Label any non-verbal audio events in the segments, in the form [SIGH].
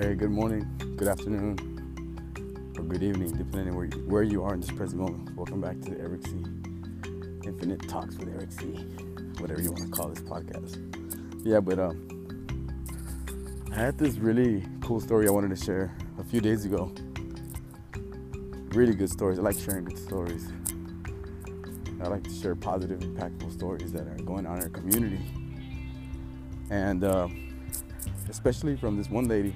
Hey, good morning, good afternoon, or good evening, depending where you, where you are in this present moment. Welcome back to the Eric C. Infinite Talks with Eric C. Whatever you want to call this podcast. Yeah, but um, I had this really cool story I wanted to share a few days ago. Really good stories. I like sharing good stories. I like to share positive, impactful stories that are going on in our community. And uh, especially from this one lady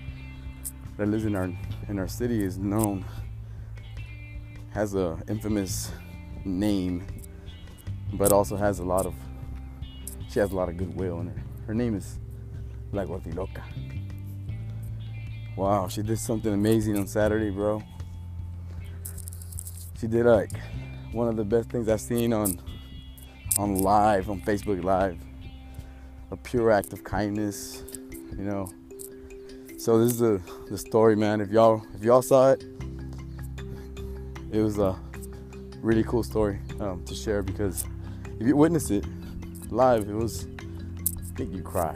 that lives in our in our city is known has a infamous name, but also has a lot of she has a lot of goodwill in her. Her name is La Gordiloca. Wow, she did something amazing on Saturday, bro. She did like one of the best things I've seen on on live on Facebook Live. A pure act of kindness, you know so this is the, the story, man. If y'all if y'all saw it, it was a really cool story um, to share because if you witness it live, it was make you cry.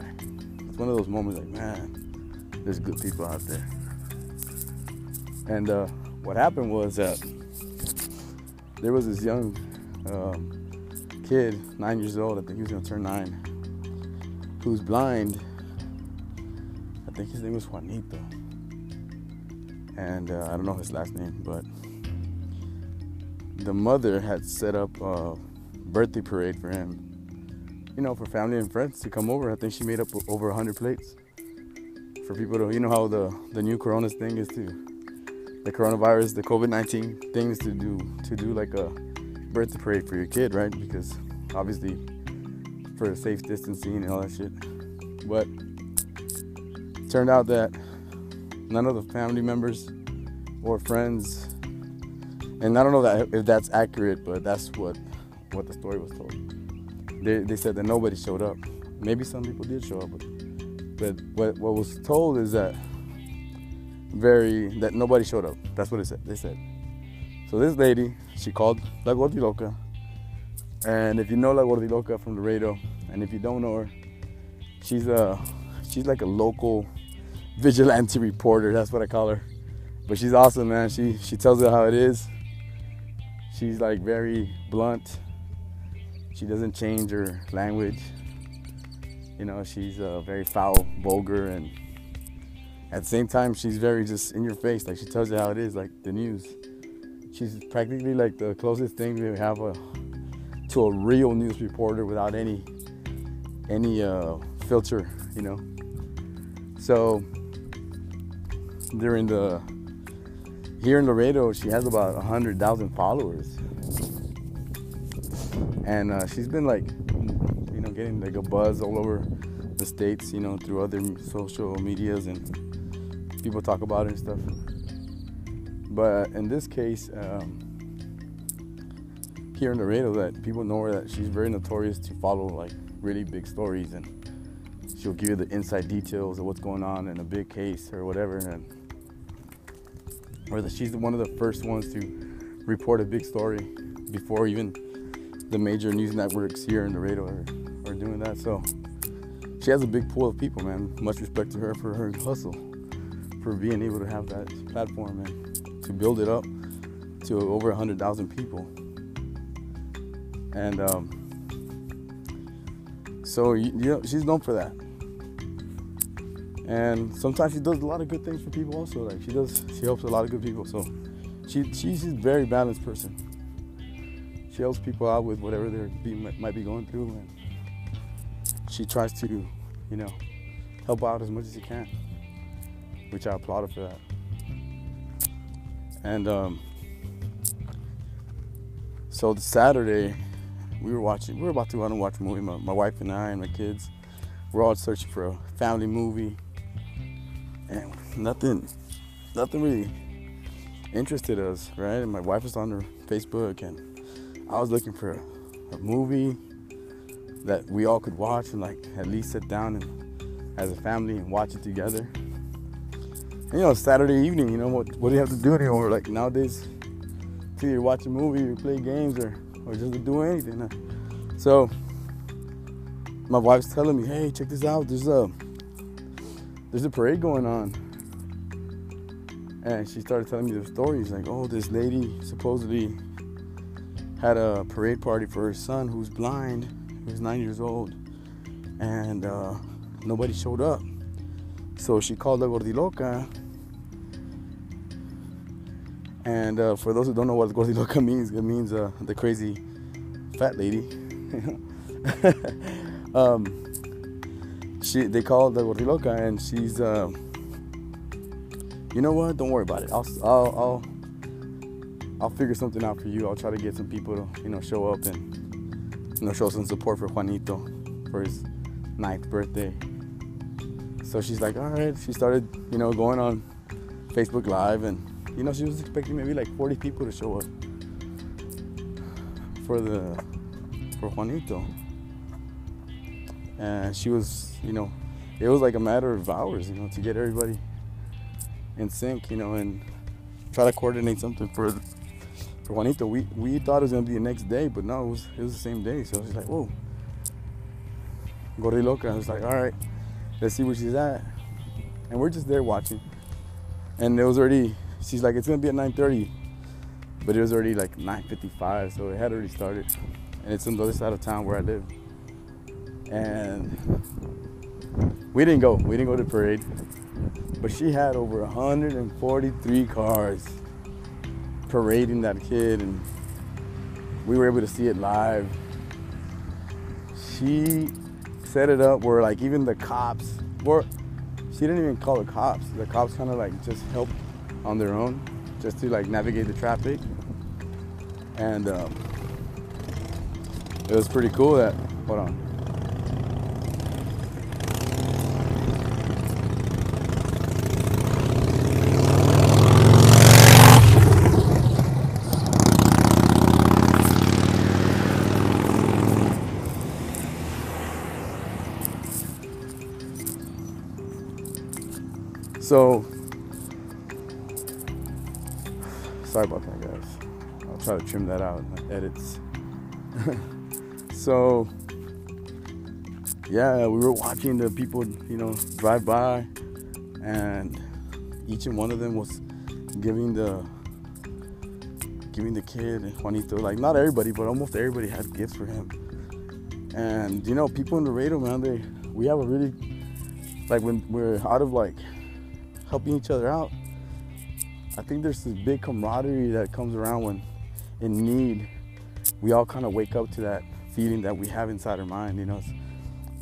It's one of those moments like, man, there's good people out there. And uh, what happened was that there was this young um, kid, nine years old. I think he was gonna turn nine, who's blind think his name was Juanito. And uh, I don't know his last name, but the mother had set up a birthday parade for him. You know, for family and friends to come over. I think she made up over 100 plates for people to, you know, how the, the new Coronas thing is to, the coronavirus, the COVID 19 things to do, to do like a birthday parade for your kid, right? Because obviously for safe distancing and all that shit. But turned out that none of the family members or friends, and I don't know that if that's accurate, but that's what what the story was told. They, they said that nobody showed up. Maybe some people did show up, but, but what what was told is that very that nobody showed up. That's what it said. They said. So this lady, she called La Gordiloca, and if you know La Gordiloca from radio, and if you don't know her, she's a she's like a local vigilante reporter. That's what I call her. But she's awesome, man. She she tells it how it is. She's like very blunt. She doesn't change her language. You know, she's uh, very foul, vulgar, and at the same time, she's very just in your face. Like she tells you how it is, like the news. She's practically like the closest thing we have a, to a real news reporter without any any uh, filter, you know. So during the here in Laredo, she has about a hundred thousand followers, and uh, she's been like, you know, getting like a buzz all over the states, you know, through other social medias and people talk about her and stuff. But in this case, um, here in Laredo, that people know her that she's very notorious to follow like really big stories and she'll give you the inside details of what's going on in a big case or whatever and or that she's one of the first ones to report a big story before even the major news networks here in Laredo are, are doing that. So she has a big pool of people, man. Much respect to her for her hustle, for being able to have that platform and to build it up to over 100,000 people. And um, so, you know, she's known for that and sometimes she does a lot of good things for people also like she does she helps a lot of good people so she she's a very balanced person. She helps people out with whatever they might be going through and she tries to you know help out as much as she can which i applaud her for that. And um, so saturday we were watching we were about to go out and watch a movie my, my wife and i and my kids. We're all searching for a family movie and nothing, nothing really interested us, right? And my wife was on her Facebook, and I was looking for a, a movie that we all could watch and like at least sit down and as a family and watch it together. And, you know, Saturday evening, you know what? What do you have to do anymore? Like nowadays, to either watch a movie or play games or or just do anything. So my wife's telling me, "Hey, check this out. There's a there's a parade going on and she started telling me the stories like, oh, this lady supposedly had a parade party for her son who's blind, who's nine years old, and uh, nobody showed up. So she called the gordiloca. And uh, for those who don't know what gordiloca [LAUGHS] means, it means uh, the crazy fat lady. [LAUGHS] um, she they called the gordiloca, and she's, uh, you know what? Don't worry about it. I'll, I'll, I'll, I'll figure something out for you. I'll try to get some people to, you know, show up and, you know, show some support for Juanito for his ninth birthday. So she's like, all right. She started, you know, going on Facebook Live, and you know, she was expecting maybe like 40 people to show up for the for Juanito, and she was, you know, it was like a matter of hours, you know, to get everybody in sync, you know, and try to coordinate something for for Juanito. We we thought it was gonna be the next day, but no, it was it was the same day. So she's like, whoa. Gordiloca. I was like, all right, let's see where she's at. And we're just there watching. And it was already, she's like, it's gonna be at 9.30. But it was already like 9.55, so it had already started. And it's on the other side of town where I live. And we didn't go, we didn't go to the parade. But she had over 143 cars parading that kid and we were able to see it live. She set it up where like even the cops were she didn't even call the cops the cops kind of like just helped on their own just to like navigate the traffic and um, it was pretty cool that hold on So, sorry about that, guys. I'll try to trim that out in my edits. [LAUGHS] so, yeah, we were watching the people, you know, drive by, and each and one of them was giving the giving the kid Juanito, like not everybody, but almost everybody had gifts for him. And you know, people in the radio, man, they we have a really like when we're out of like helping each other out. I think there's this big camaraderie that comes around when in need, we all kind of wake up to that feeling that we have inside our mind, you know,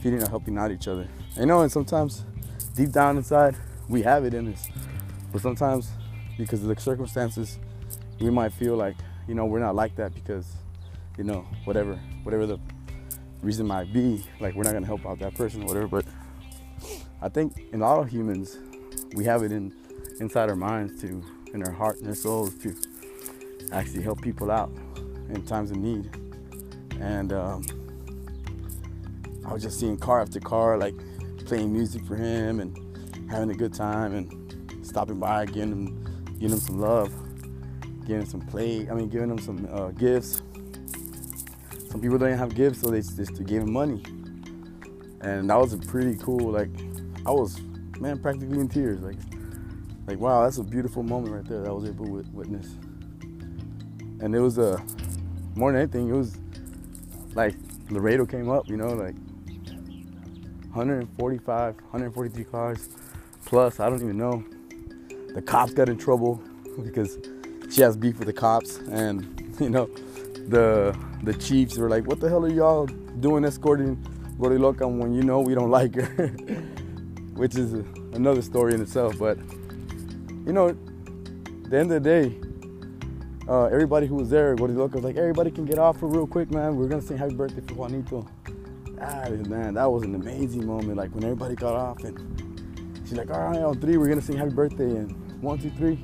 feeling of helping out each other. You know, and sometimes deep down inside, we have it in us. But sometimes, because of the circumstances, we might feel like, you know, we're not like that because, you know, whatever, whatever the reason might be, like we're not gonna help out that person or whatever. But I think in all humans, we have it in inside our minds to, in our heart and our souls to actually help people out in times of need. And um, I was just seeing car after car, like playing music for him and having a good time and stopping by, giving him, giving him some love, giving him some play. I mean, giving him some uh, gifts. Some people don't have gifts, so they just gave him money. And that was a pretty cool. Like, I was man, practically in tears. Like, like wow, that's a beautiful moment right there that I was able to witness. And it was a uh, more than anything, it was like Laredo came up, you know, like 145, 143 cars plus. I don't even know. The cops got in trouble because she has beef with the cops, and [LAUGHS] you know, the the chiefs were like, "What the hell are y'all doing escorting Gordiloca when you know we don't like her?" [LAUGHS] which is another story in itself. But you know, the end of the day, uh, everybody who was there, looked was like, everybody can get off for real quick, man. We're gonna sing happy birthday for Juanito. Ah, man, that was an amazing moment. Like when everybody got off and she's like, all right, on three, we're gonna sing happy birthday. And one, two, three.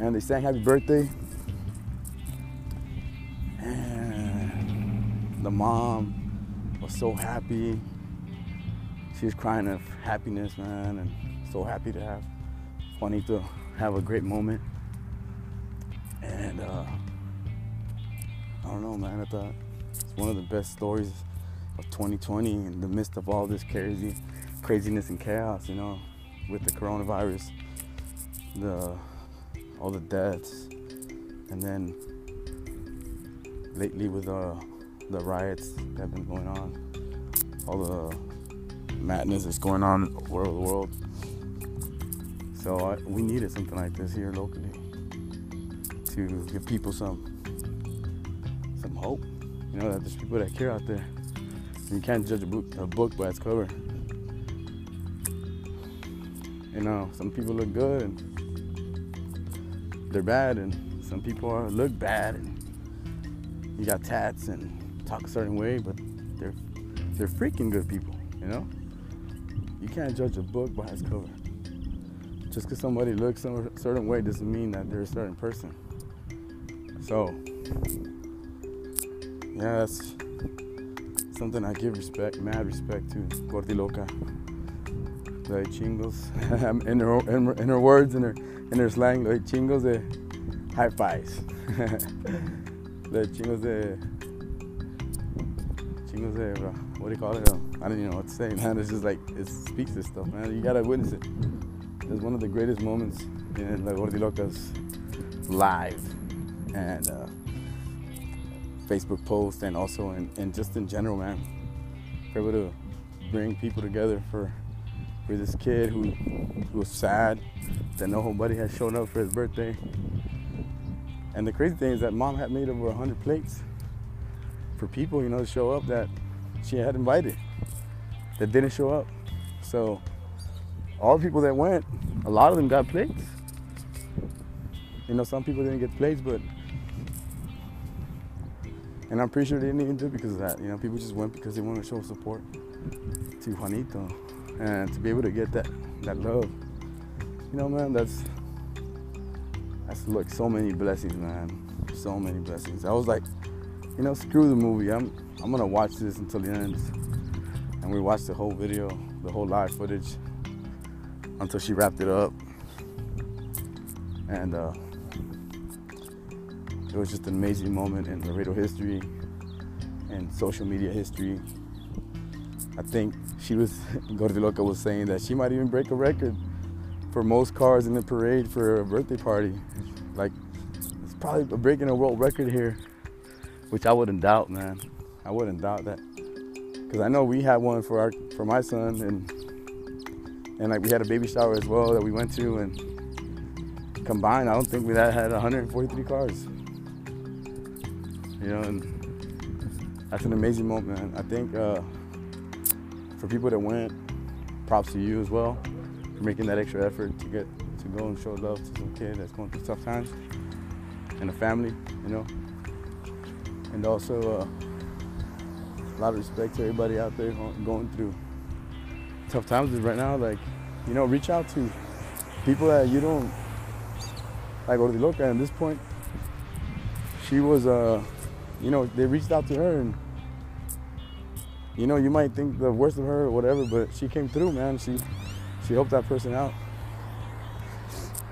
And they sang happy birthday. And the mom was so happy she was crying of happiness, man, and so happy to have Juanito have a great moment. And uh, I don't know, man. I thought it's one of the best stories of 2020 in the midst of all this crazy craziness and chaos, you know, with the coronavirus. the all the deaths, and then lately with uh, the riots that have been going on, all the madness that's going on over the world. So I, we needed something like this here locally to give people some some hope. You know that there's people that care out there. You can't judge a book, a book by its cover. You know, some people look good and they're bad, and some people are, look bad and you got tats and talk a certain way, but they're they're freaking good people. You know, you can't judge a book by its cover. Just because somebody looks a certain way doesn't mean that they're a certain person. So, yeah, that's something I give respect, mad respect to Gordiloca. The chingos, [LAUGHS] in her, in in her words, in her, in her slang, the chingos de high fives. [LAUGHS] the chingos de, de, what do you call it? I don't even know what to say, [LAUGHS] man. It's just like, it speaks this stuff, man. You gotta witness it. It's one of the greatest moments in the Gordilocas live and uh, Facebook post and also in, in just in general, man. For able to bring people together for for this kid who, who was sad that no nobody had shown up for his birthday. And the crazy thing is that mom had made over 100 plates for people, you know, to show up that she had invited that didn't show up. So all the people that went, a lot of them got plates. You know, some people didn't get plates, but and I'm pretty sure they didn't even do it because of that. You know, people just went because they wanted to show support to Juanito and to be able to get that that love. You know, man, that's that's like so many blessings, man. So many blessings. I was like, you know, screw the movie. I'm I'm gonna watch this until the end. And we watched the whole video, the whole live footage until she wrapped it up. And uh, it was just an amazing moment in Laredo history and social media history. I think she was, [LAUGHS] Gordiloca was saying that she might even break a record for most cars in the parade for a birthday party. Like, it's probably breaking a world record here, which I wouldn't doubt, man. I wouldn't doubt that. Because I know we had one for our for my son, and and like we had a baby shower as well that we went to, and combined, I don't think we that had 143 cars. You know, and that's an amazing moment, man. I think uh, for people that went, props to you as well for making that extra effort to get to go and show love to some kid that's going through tough times and a family, you know. And also uh, a lot of respect to everybody out there going through tough times right now. Like, you know, reach out to people that you don't like Gordiloca. At this point, she was, uh, you know, they reached out to her and, you know, you might think the worst of her or whatever, but she came through, man. She, she helped that person out.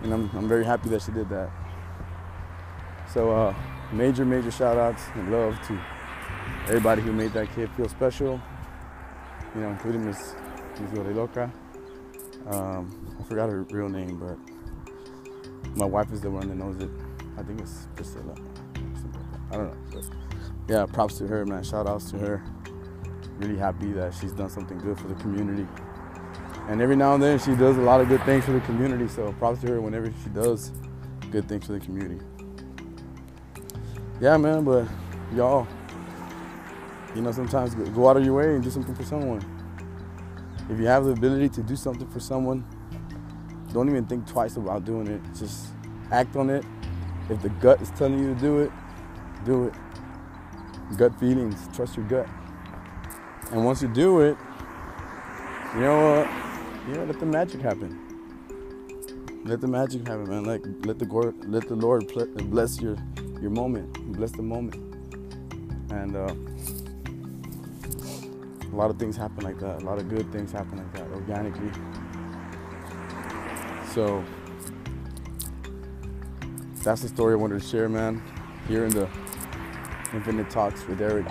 And I'm, I'm very happy that she did that. So, uh, major, major shout outs and love to everybody who made that kid feel special, you know, including Miss Miss Gordiloca. Um, I forgot her real name, but my wife is the one that knows it. I think it's Priscilla. I don't know. But yeah, props to her, man. Shout outs to her. Really happy that she's done something good for the community. And every now and then she does a lot of good things for the community. So props to her whenever she does good things for the community. Yeah, man, but y'all, you know, sometimes go out of your way and do something for someone. If you have the ability to do something for someone, don't even think twice about doing it. Just act on it. If the gut is telling you to do it, do it. Gut feelings, trust your gut. And once you do it, you know what? You know, let the magic happen. Let the magic happen, man. Like let the let the Lord bless your your moment, bless the moment, and. Uh, a lot of things happen like that. A lot of good things happen like that organically. So that's the story I wanted to share, man. Here in the Infinite Talks with Eric,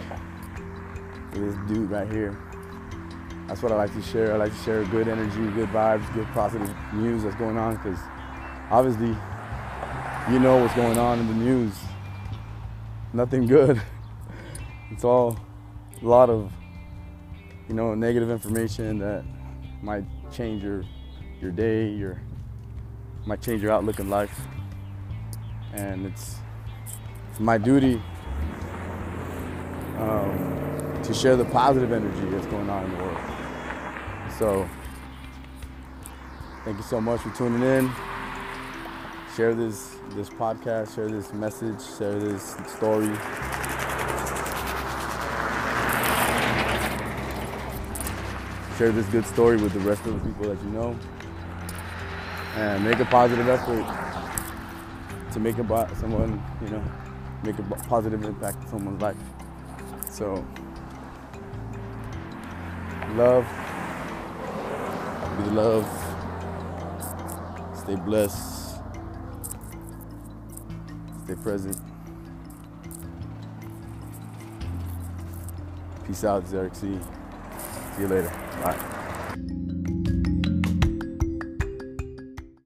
with this dude right here. That's what I like to share. I like to share good energy, good vibes, good positive news that's going on because obviously, you know what's going on in the news. Nothing good. It's all a lot of, you know, negative information that might change your your day, your might change your outlook in life. And it's, it's my duty um, to share the positive energy that's going on in the world. So, thank you so much for tuning in. Share this this podcast, share this message, share this story. Share this good story with the rest of the people that you know. And make a positive effort to make a someone, you know, make a positive impact in someone's life. So, love, be love, stay blessed, stay present. Peace out, Zerek C. See you later. Bye.